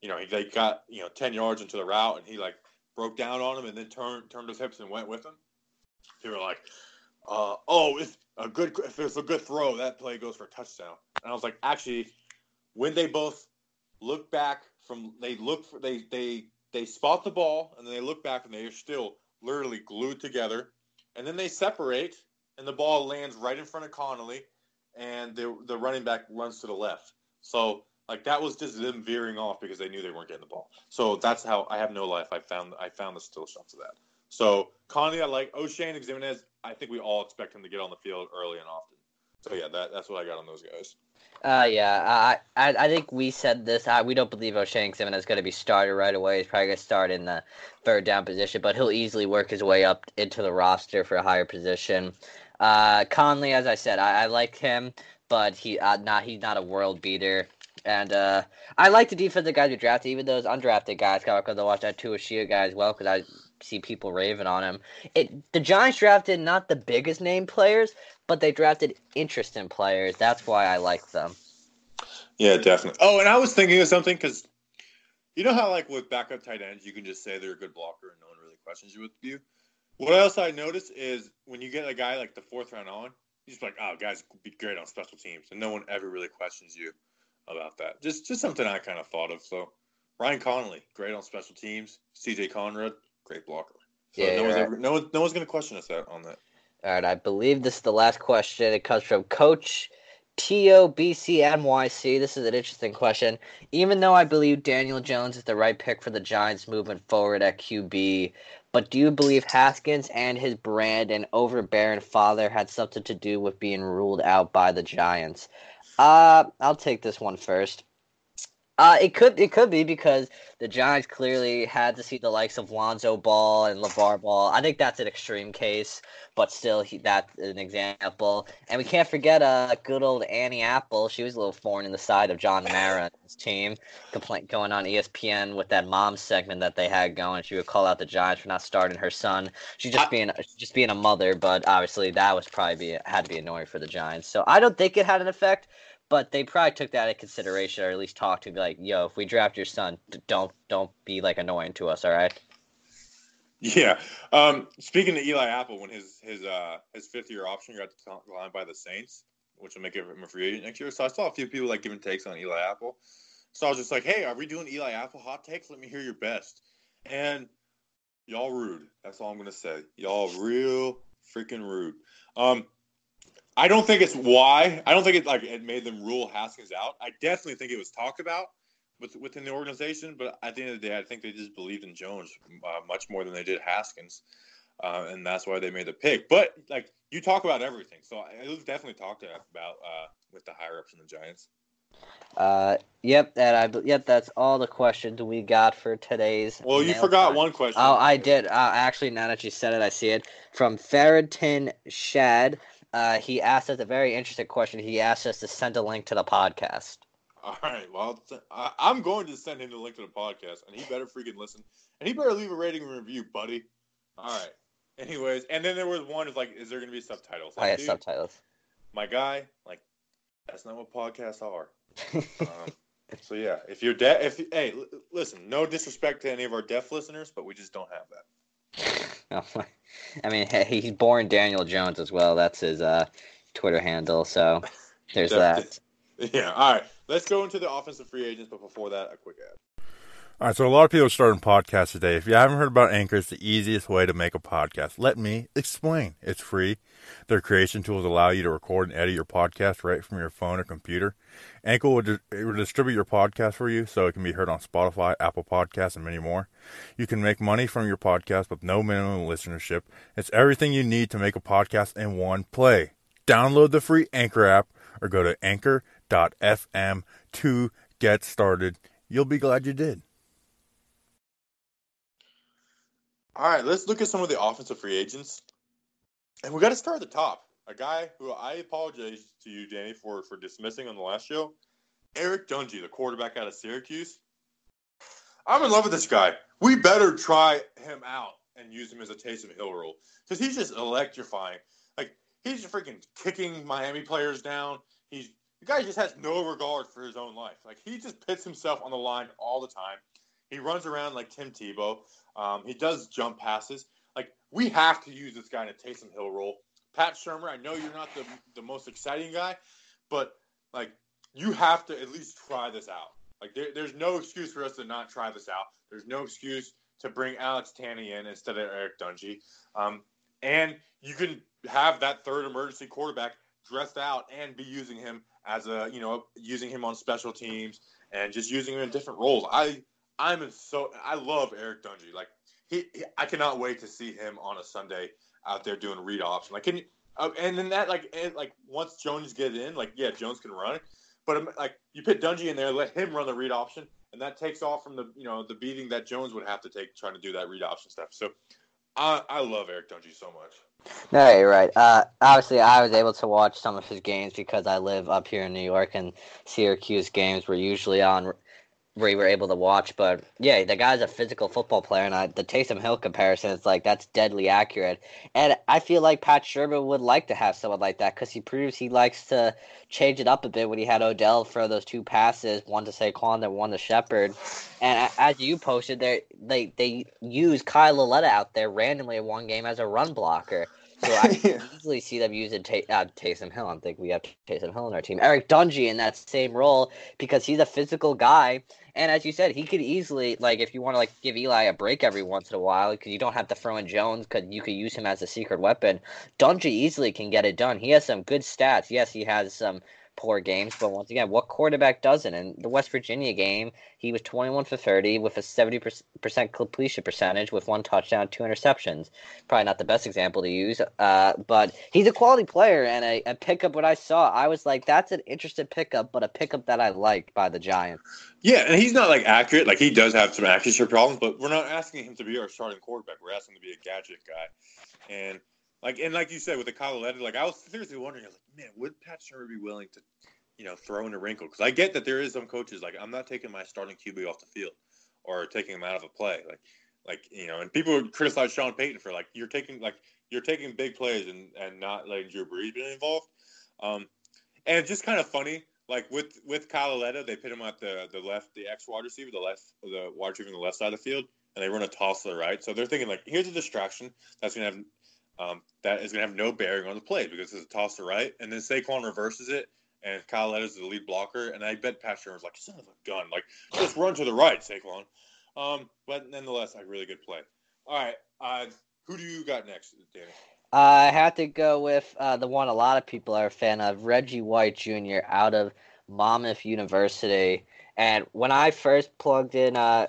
you know, he they got you know ten yards into the route, and he like broke down on him, and then turned turned his hips and went with him. They were like, uh, "Oh, if a good if it's a good throw, that play goes for a touchdown." And I was like, actually, when they both look back from they look for they they they spot the ball, and then they look back, and they are still literally glued together, and then they separate and the ball lands right in front of Connelly, and the the running back runs to the left. So like that was just them veering off because they knew they weren't getting the ball. So that's how I have no life. I found I found the still shots of that. So Connelly, I like Oshane Ximines. I think we all expect him to get on the field early and often. So yeah, that, that's what I got on those guys. Uh, yeah, I, I, I think we said this. I, we don't believe Oshane Ximines is going to be started right away. He's probably going to start in the third down position, but he'll easily work his way up into the roster for a higher position. Uh, Connelly, as I said, I, I like him, but he uh, not he's not a world beater. And uh, I like the defensive guys we drafted, even those undrafted guys. Because I watch that Tauaefa guy as well, because I see people raving on him. It the Giants drafted not the biggest name players, but they drafted interesting players. That's why I like them. Yeah, definitely. Oh, and I was thinking of something because you know how like with backup tight ends, you can just say they're a good blocker and no one really questions you with you. What else I noticed is when you get a guy like the fourth round on, you just like, oh, guys be great on special teams, and no one ever really questions you about that. Just just something I kind of thought of. So Ryan Connelly, great on special teams. C.J. Conrad, great blocker. So yeah, no one's right. ever, no one, no one's going to question us that on that. All right, I believe this is the last question. It comes from Coach TOBCNYC. This is an interesting question. Even though I believe Daniel Jones is the right pick for the Giants moving forward at QB, but do you believe Haskins and his brand and overbearing father had something to do with being ruled out by the Giants? Uh, I'll take this one first. Uh, it could it could be because the Giants clearly had to see the likes of Lonzo Ball and LeVar Ball. I think that's an extreme case, but still, he, that's an example. And we can't forget uh, good old Annie Apple. She was a little thorn in the side of John Mara his team. Complaint going on ESPN with that mom segment that they had going. She would call out the Giants for not starting her son. She's just being just being a mother, but obviously that was probably be, had to be annoying for the Giants. So I don't think it had an effect but they probably took that into consideration, or at least talked to be like, "Yo, if we draft your son, don't don't be like annoying to us, all right?" Yeah. Um, speaking to Eli Apple, when his his uh, his fifth year option got declined by the Saints, which will make him a free agent next year, so I saw a few people like giving takes on Eli Apple. So I was just like, "Hey, are we doing Eli Apple hot takes? Let me hear your best." And y'all rude. That's all I'm gonna say. Y'all real freaking rude. Um, I don't think it's why. I don't think it like it made them rule Haskins out. I definitely think it was talked about with, within the organization, but at the end of the day, I think they just believed in Jones uh, much more than they did Haskins, uh, and that's why they made the pick. But like you talk about everything, so it was definitely talked about uh, with the higher ups in the Giants. Uh, yep, that I yep, that's all the questions we got for today's. Well, you forgot time. one question. Oh, I did. Uh, actually, now that you said it, I see it from Ferritin Shad. Uh, he asked us a very interesting question. He asked us to send a link to the podcast. All right. Well, I, am going to send him the link to the podcast, and he better freaking listen, and he better leave a rating and review, buddy. All right. Anyways, and then there was one is like, is there going to be subtitles? Like, oh, yeah, subtitles. My guy, like, that's not what podcasts are. um, so yeah, if you're deaf, if hey, l- listen, no disrespect to any of our deaf listeners, but we just don't have that. oh, I mean, he's born Daniel Jones as well. That's his uh, Twitter handle. So there's that. Yeah. All right. Let's go into the offensive free agents, but before that, a quick ad. All right, so a lot of people are starting podcasts today. If you haven't heard about Anchor, it's the easiest way to make a podcast. Let me explain. It's free. Their creation tools allow you to record and edit your podcast right from your phone or computer. Anchor will, di- will distribute your podcast for you so it can be heard on Spotify, Apple Podcasts, and many more. You can make money from your podcast with no minimum listenership. It's everything you need to make a podcast in one play. Download the free Anchor app or go to anchor.fm to get started. You'll be glad you did. All right, let's look at some of the offensive free agents. And we got to start at the top. A guy who I apologize to you, Danny, for, for dismissing on the last show. Eric Dungey, the quarterback out of Syracuse. I'm in love with this guy. We better try him out and use him as a Taysom Hill role because he's just electrifying. Like he's freaking kicking Miami players down. He's the guy just has no regard for his own life. Like he just puts himself on the line all the time. He runs around like Tim Tebow. Um, he does jump passes. We have to use this guy in a Taysom Hill role. Pat Shurmur, I know you're not the the most exciting guy, but like you have to at least try this out. Like there, there's no excuse for us to not try this out. There's no excuse to bring Alex Tanney in instead of Eric Dungey. Um, and you can have that third emergency quarterback dressed out and be using him as a you know using him on special teams and just using him in different roles. I I'm so I love Eric Dungey. Like he, he I cannot wait to see him on a Sunday out there doing read option. Like can you, uh, and then that like and, like once Jones get in, like yeah Jones can run, but um, like you put Dungey in there, let him run the read option, and that takes off from the you know the beating that Jones would have to take trying to do that read option stuff. So I I love Eric Dungey so much. No, you're right. Uh, obviously, I was able to watch some of his games because I live up here in New York, and Syracuse games were usually on we were able to watch. But yeah, the guy's a physical football player, and I, the Taysom Hill comparison is like that's deadly accurate. And I feel like Pat Shurmur would like to have someone like that because he proves he likes to change it up a bit when he had Odell throw those two passes, one to Saquon and one to Shepard. And as you posted, there they they use Kyle Lauletta out there randomly in one game as a run blocker. So I can easily see them using Tay- uh, Taysom Hill. I think we have Taysom Hill in our team. Eric Dungey in that same role because he's a physical guy. And as you said, he could easily, like, if you want to, like, give Eli a break every once in a while, because you don't have to throw in Jones, because you could use him as a secret weapon. Dungey easily can get it done. He has some good stats. Yes, he has some poor games, but once again, what quarterback doesn't? In the West Virginia game, he was 21 for 30 with a 70% completion percentage with one touchdown, two interceptions. Probably not the best example to use, uh, but he's a quality player and a, a pickup. What I saw, I was like, that's an interesting pickup, but a pickup that I liked by the Giants. Yeah, and he's not like accurate. Like he does have some accuracy problems, but we're not asking him to be our starting quarterback. We're asking him to be a gadget guy, and like and like you said with the Leonard, like I was seriously wondering, like, man, would Pat Shurmur be willing to, you know, throw in a wrinkle? Because I get that there is some coaches like I'm not taking my starting QB off the field or taking him out of a play, like like you know, and people would criticize Sean Payton for like you're taking like you're taking big plays and and not letting Drew Brees be involved. Um, and it's just kind of funny, like with with Aletta, they put him at the the left, the X wide receiver, the left, the wide receiver on the left side of the field, and they run a toss to the right. So they're thinking like, here's a distraction that's gonna have um, that is going to have no bearing on the play because it's a toss to right, and then Saquon reverses it, and Kyle Leonard is the lead blocker, and I bet Pat Shurmur's like, son of a gun, like just run to the right, Saquon. Um, but nonetheless, a really good play. All right, uh, who do you got next, Danny? I have to go with uh, the one a lot of people are a fan of, Reggie White Jr. out of Monmouth University. And when I first plugged in uh,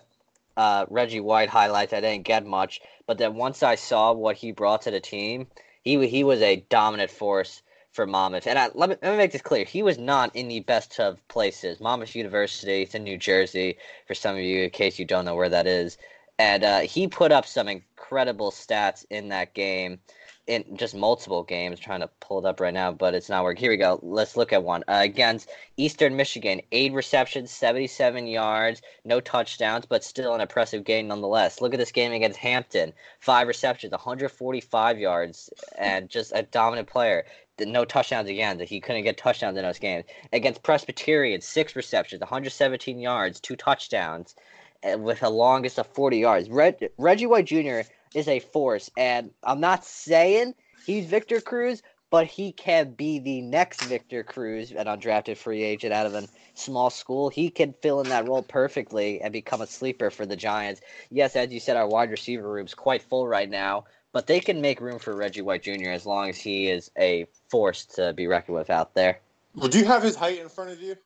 uh, Reggie White highlights, I didn't get much. But then once I saw what he brought to the team, he he was a dominant force for Monmouth. And I, let, me, let me make this clear: he was not in the best of places. Monmouth University, it's in New Jersey. For some of you, in case you don't know where that is, and uh, he put up some incredible stats in that game in just multiple games. Trying to pull it up right now, but it's not working. Here we go. Let's look at one uh, against Eastern Michigan. Eight receptions, seventy-seven yards, no touchdowns, but still an impressive game nonetheless. Look at this game against Hampton. Five receptions, one hundred forty-five yards, and just a dominant player. No touchdowns again. That He couldn't get touchdowns in those games. Against Presbyterian, six receptions, 117 yards, two touchdowns, with a longest of 40 yards. Reg, Reggie White Jr is a force. And I'm not saying he's Victor Cruz, but he can be the next Victor Cruz, an undrafted free agent out of a small school. He can fill in that role perfectly and become a sleeper for the Giants. Yes, as you said, our wide receiver room's quite full right now, but they can make room for Reggie White Jr. as long as he is a force to be reckoned with out there. Well, do you have his height in front of you?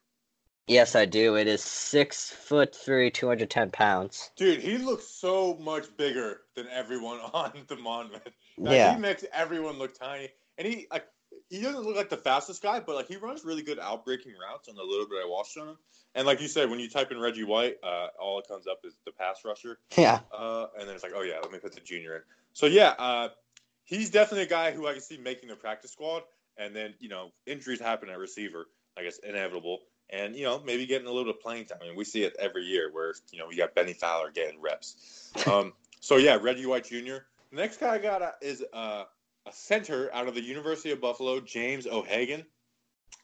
Yes, I do. It is six foot three, two hundred ten pounds. Dude, he looks so much bigger than everyone on the Monmouth. Like, Yeah. he makes everyone look tiny, and he like he doesn't look like the fastest guy, but like he runs really good outbreaking routes on the little bit I watched on him. And like you said, when you type in Reggie White, uh, all it comes up is the pass rusher, Yeah. uh, and then it's like, oh yeah, let me put the junior in. So yeah, uh, he's definitely a guy who I can see making the practice squad, and then you know injuries happen at receiver, I guess inevitable, and you know maybe getting a little bit of playing time. I mean, we see it every year where you know we got Bennie Fowler getting reps. Um, so yeah, Reggie White Jr. The next guy I got uh, is uh, a center out of the University of Buffalo, James O'Hagan.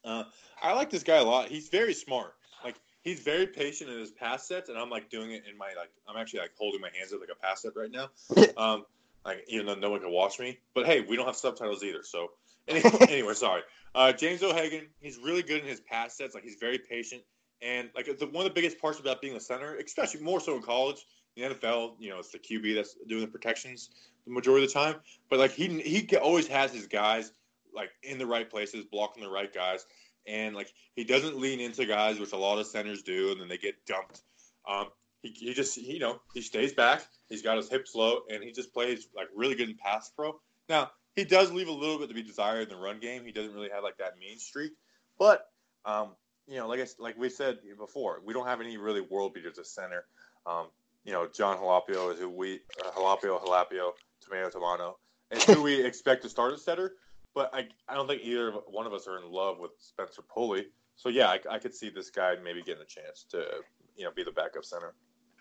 Uh, I like this guy a lot. He's very smart. Like he's very patient in his pass sets, and I'm like doing it in my like I'm actually like holding my hands up like a pass set right now. Um, like even though no one can watch me, but hey, we don't have subtitles either. So anyway, sorry. Uh, James O'Hagan, he's really good in his pass sets. Like he's very patient, and like the, one of the biggest parts about being a center, especially more so in college, in the NFL, you know, it's the QB that's doing the protections the majority of the time. But like he he always has his guys like in the right places, blocking the right guys, and like he doesn't lean into guys, which a lot of centers do, and then they get dumped. Um, he, he just you know he stays back. He's got his hips low, and he just plays like really good in pass pro. Now he does leave a little bit to be desired in the run game. He doesn't really have like that mean streak, but um, you know, like I, like we said before, we don't have any really world beaters at center. Um, you know, John Halapio is who we uh, Halapio Halapio Tomato Tomato is who we expect to start at center. But I, I don't think either of- one of us are in love with Spencer Pulley. So yeah, I, I could see this guy maybe getting a chance to you know be the backup center.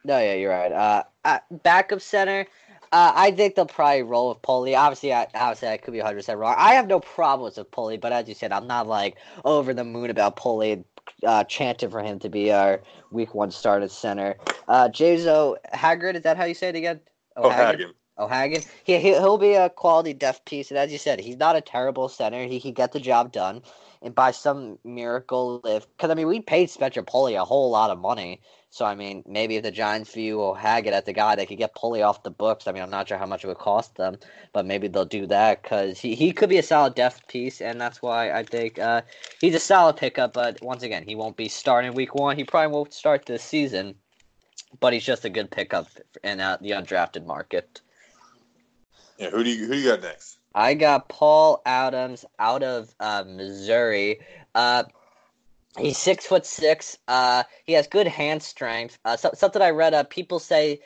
No, yeah, you're right. Uh, uh backup center. Uh, I think they'll probably roll with Pulley. Obviously, I, obviously, I could be 100 percent wrong. I have no problems with Pulley, but as you said, I'm not like over the moon about Pulley. Uh, chanting for him to be our week one start at center. Uh, Jazo Hagrid, is that how you say it again? Oh, Hagen. O'Hagan. He, he he'll be a quality depth piece, and as you said, he's not a terrible center. He he get the job done, and by some miracle, if because I mean we paid Spencer Pulley a whole lot of money, so I mean maybe if the Giants view O'Hagan as the guy they could get Pulley off the books. I mean I'm not sure how much it would cost them, but maybe they'll do that because he, he could be a solid depth piece, and that's why I think uh, he's a solid pickup. But once again, he won't be starting week one. He probably won't start this season, but he's just a good pickup in uh, the undrafted market. Yeah, who do you who do you got next? I got Paul Adams out of uh, Missouri. Uh, he's six foot six. Uh, he has good hand strength. Uh, so, something I read. Uh, people say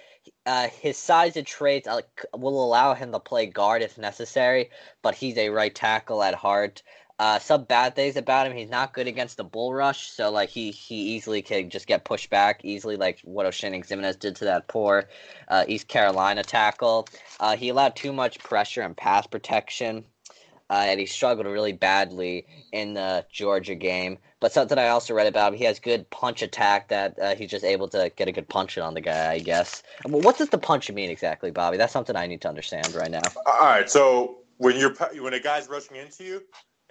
uh, his size and traits will allow him to play guard if necessary, but he's a right tackle at heart. Uh, some bad things about him. He's not good against the bull rush, so like he he easily can just get pushed back easily, like what Oshane Ximines did to that poor uh, East Carolina tackle. Uh, he allowed too much pressure and pass protection, uh, and he struggled really badly in the Georgia game. But something I also read about him, he has good punch attack that uh, he's just able to get a good punch in on the guy, I guess. What does the punch mean exactly, Bobby? That's something I need to understand right now. All right, so when you're when a guy's rushing into you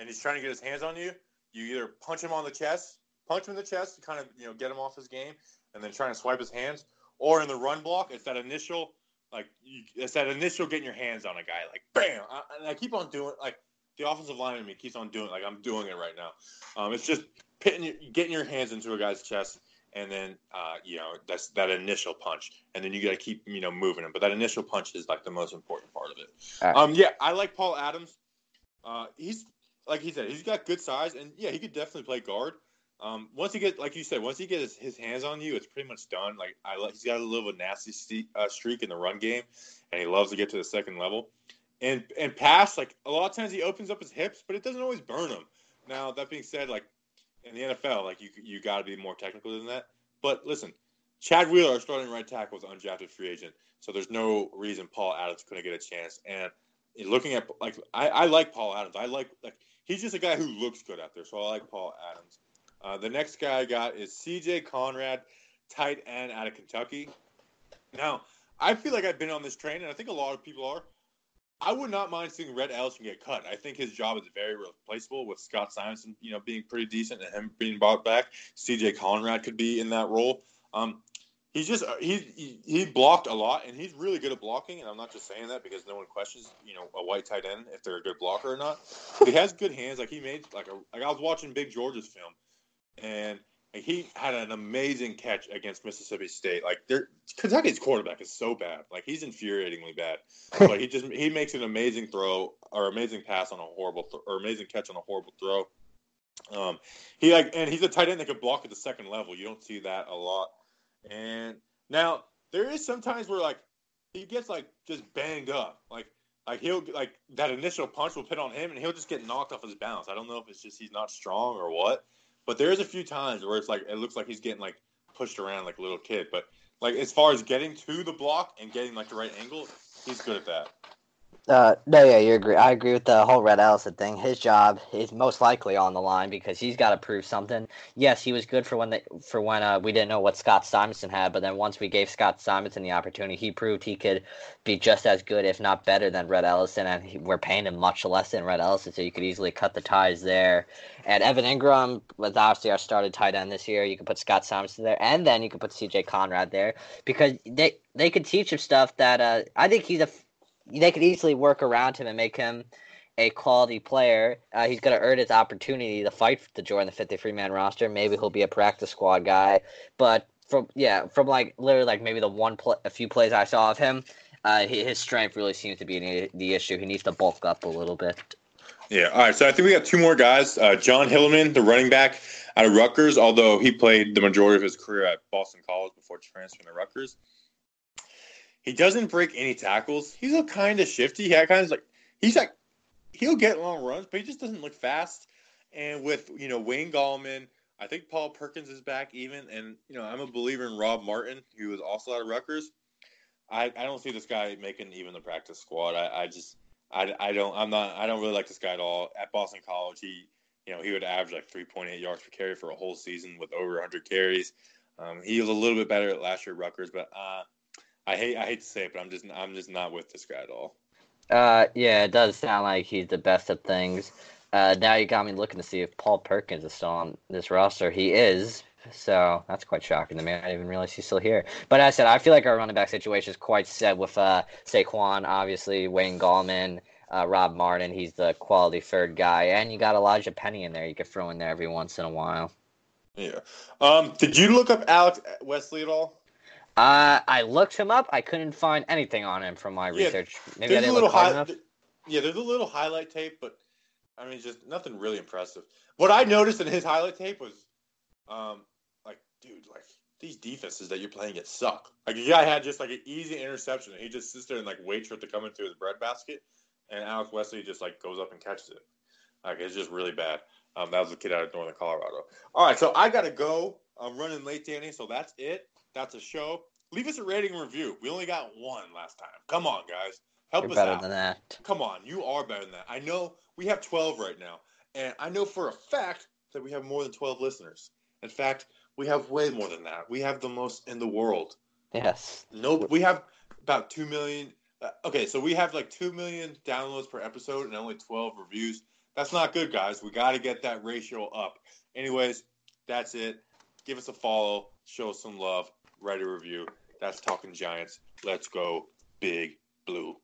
and he's trying to get his hands on you, you either punch him on the chest, punch him in the chest to kind of you know get him off his game, and then trying to swipe his hands, or in the run block, it's that initial like you, it's that initial getting your hands on a guy like bam, I, and I keep on doing like the offensive line in me keeps on doing like I'm doing it right now. Um, it's just pitting, getting your hands into a guy's chest. And then, uh, you know, that's that initial punch, and then you got to keep, you know, moving him. But that initial punch is like the most important part of it. Right. Um, yeah, I like Paul Adams. Uh, he's like he said, he's got good size, and yeah, he could definitely play guard. Um, once he get, like you said, once he gets his, his hands on you, it's pretty much done. Like I, he's got a little bit of nasty ste- uh, streak in the run game, and he loves to get to the second level. And and pass, like a lot of times he opens up his hips, but it doesn't always burn him. Now that being said, like in the NFL, like you you got to be more technical than that. But listen, Chad Wheeler, our starting right tackle, an undrafted free agent, so there's no reason Paul Adams couldn't get a chance. And looking at like I, I like Paul Adams. I like like he's just a guy who looks good out there, so I like Paul Adams. Uh, the next guy I got is C.J. Conrad, tight end out of Kentucky. Now I feel like I've been on this train, and I think a lot of people are. I would not mind seeing Rhett Ellison get cut. I think his job is very replaceable with Scott Simonson, you know, being pretty decent and him being brought back. CJ Conrad could be in that role. Um, he's just he, he he blocked a lot, and he's really good at blocking. And I'm not just saying that because no one questions, you know, a white tight end if they're a good blocker or not. But he has good hands. Like he made like a like I was watching Big George's film, and he had an amazing catch against Mississippi State. Like, Kentucky's quarterback is so bad. Like, he's infuriatingly bad. but he just he makes an amazing throw or amazing pass on a horrible th- or amazing catch on a horrible throw. Um, he like and he's a tight end that can block at the second level. You don't see that a lot. And now there is sometimes where like he gets like just banged up. Like like he'll like that initial punch will hit on him and he'll just get knocked off his balance. I don't know if it's just he's not strong or what but there's a few times where it's like it looks like he's getting like pushed around like a little kid. But like as far as getting to the block and getting like the right angle, he's good at that. Uh, no, yeah, you agree. I agree with the whole Rhett Ellison thing. His job is most likely on the line because he's got to prove something. Yes, he was good for when for when uh, we didn't know what Scott Simonson had, but then once we gave Scott Simonson the opportunity, he proved he could be just as good, if not better, than Rhett Ellison, and he, we're paying him much less than Rhett Ellison, so you could easily cut the ties there. And Evan Engram was obviously our started tight end this year. You could put Scott Simonson there, and then you could put C.J. Conrad there because they they could teach him stuff that uh, I think he's a they could easily work around him and make him a quality player. Uh, he's going to earn his opportunity to fight to join the 53 man roster. Maybe he'll be a practice squad guy. But from yeah, from like literally like maybe the one play, a few plays I saw of him, uh, his strength really seems to be the, issue. He needs to bulk up a little bit. Yeah. All right. So I think we got two more guys. Uh, John Hilliman, the running back out of Rutgers, although he played the majority of his career at Boston College before transferring to Rutgers. He doesn't break any tackles. He's a kind of shifty. He kind of like he's like he'll get long runs, but he just doesn't look fast. And with you know Wayne Gallman, I think Paul Perkins is back even, and you know I'm a believer in Rob Martin, who was also out of Rutgers. I, I don't see this guy making even the practice squad. I, I just I, I don't I'm not I don't really like this guy at all. At Boston College, he you know he would average like 3.8 yards per carry for a whole season with over 100 carries. Um, he was a little bit better at last year at Rutgers, but uh, I hate I hate to say it, but I'm just I'm just not with this guy at all. Uh, yeah, it does sound like he's the best of things. Uh, now you got me looking to see if Paul Perkins is still on this roster. He is, so that's quite shocking to me. I didn't even realize he's still here. But as I said, I feel like our running back situation is quite set with uh, Saquon, obviously Wayne Gallman, uh, Rob Martin. He's the quality third guy, and you got Elijah Penny in there. You could throw in there every once in a while. Yeah. Um. Did you look up Alex Wesley at all? Uh, I looked him up. I couldn't find anything on him from my yeah, research. Maybe I didn't look hard enough. Yeah, there's a little highlight tape, but I mean, just nothing really impressive. What I noticed in his highlight tape was, um, like, dude, like these defenses that you're playing it suck. Like, a guy had just like an easy interception, and he just sits there and like waits for it to come into his breadbasket, and Alex Wesley just like goes up and catches it. Like, it's just really bad. Um, that was a kid out of Northern Colorado. All right, so I gotta go. I'm running late, Danny. So that's it. That's a show. Leave us a rating and review. We only got one last time. Come on, guys. Help You're us better out. than that. Come on, you are better than that. I know we have 12 right now, and I know for a fact that we have more than 12 listeners. In fact, we have way more than that. We have the most in the world. Yes. No, we have about 2 million. Uh, okay, so we have like 2 million downloads per episode and only 12 reviews. That's not good, guys. We got to get that ratio up. Anyways, that's it. Give us a follow, show us some love, write a review. That's Talking Giants. Let's go, Big Blue.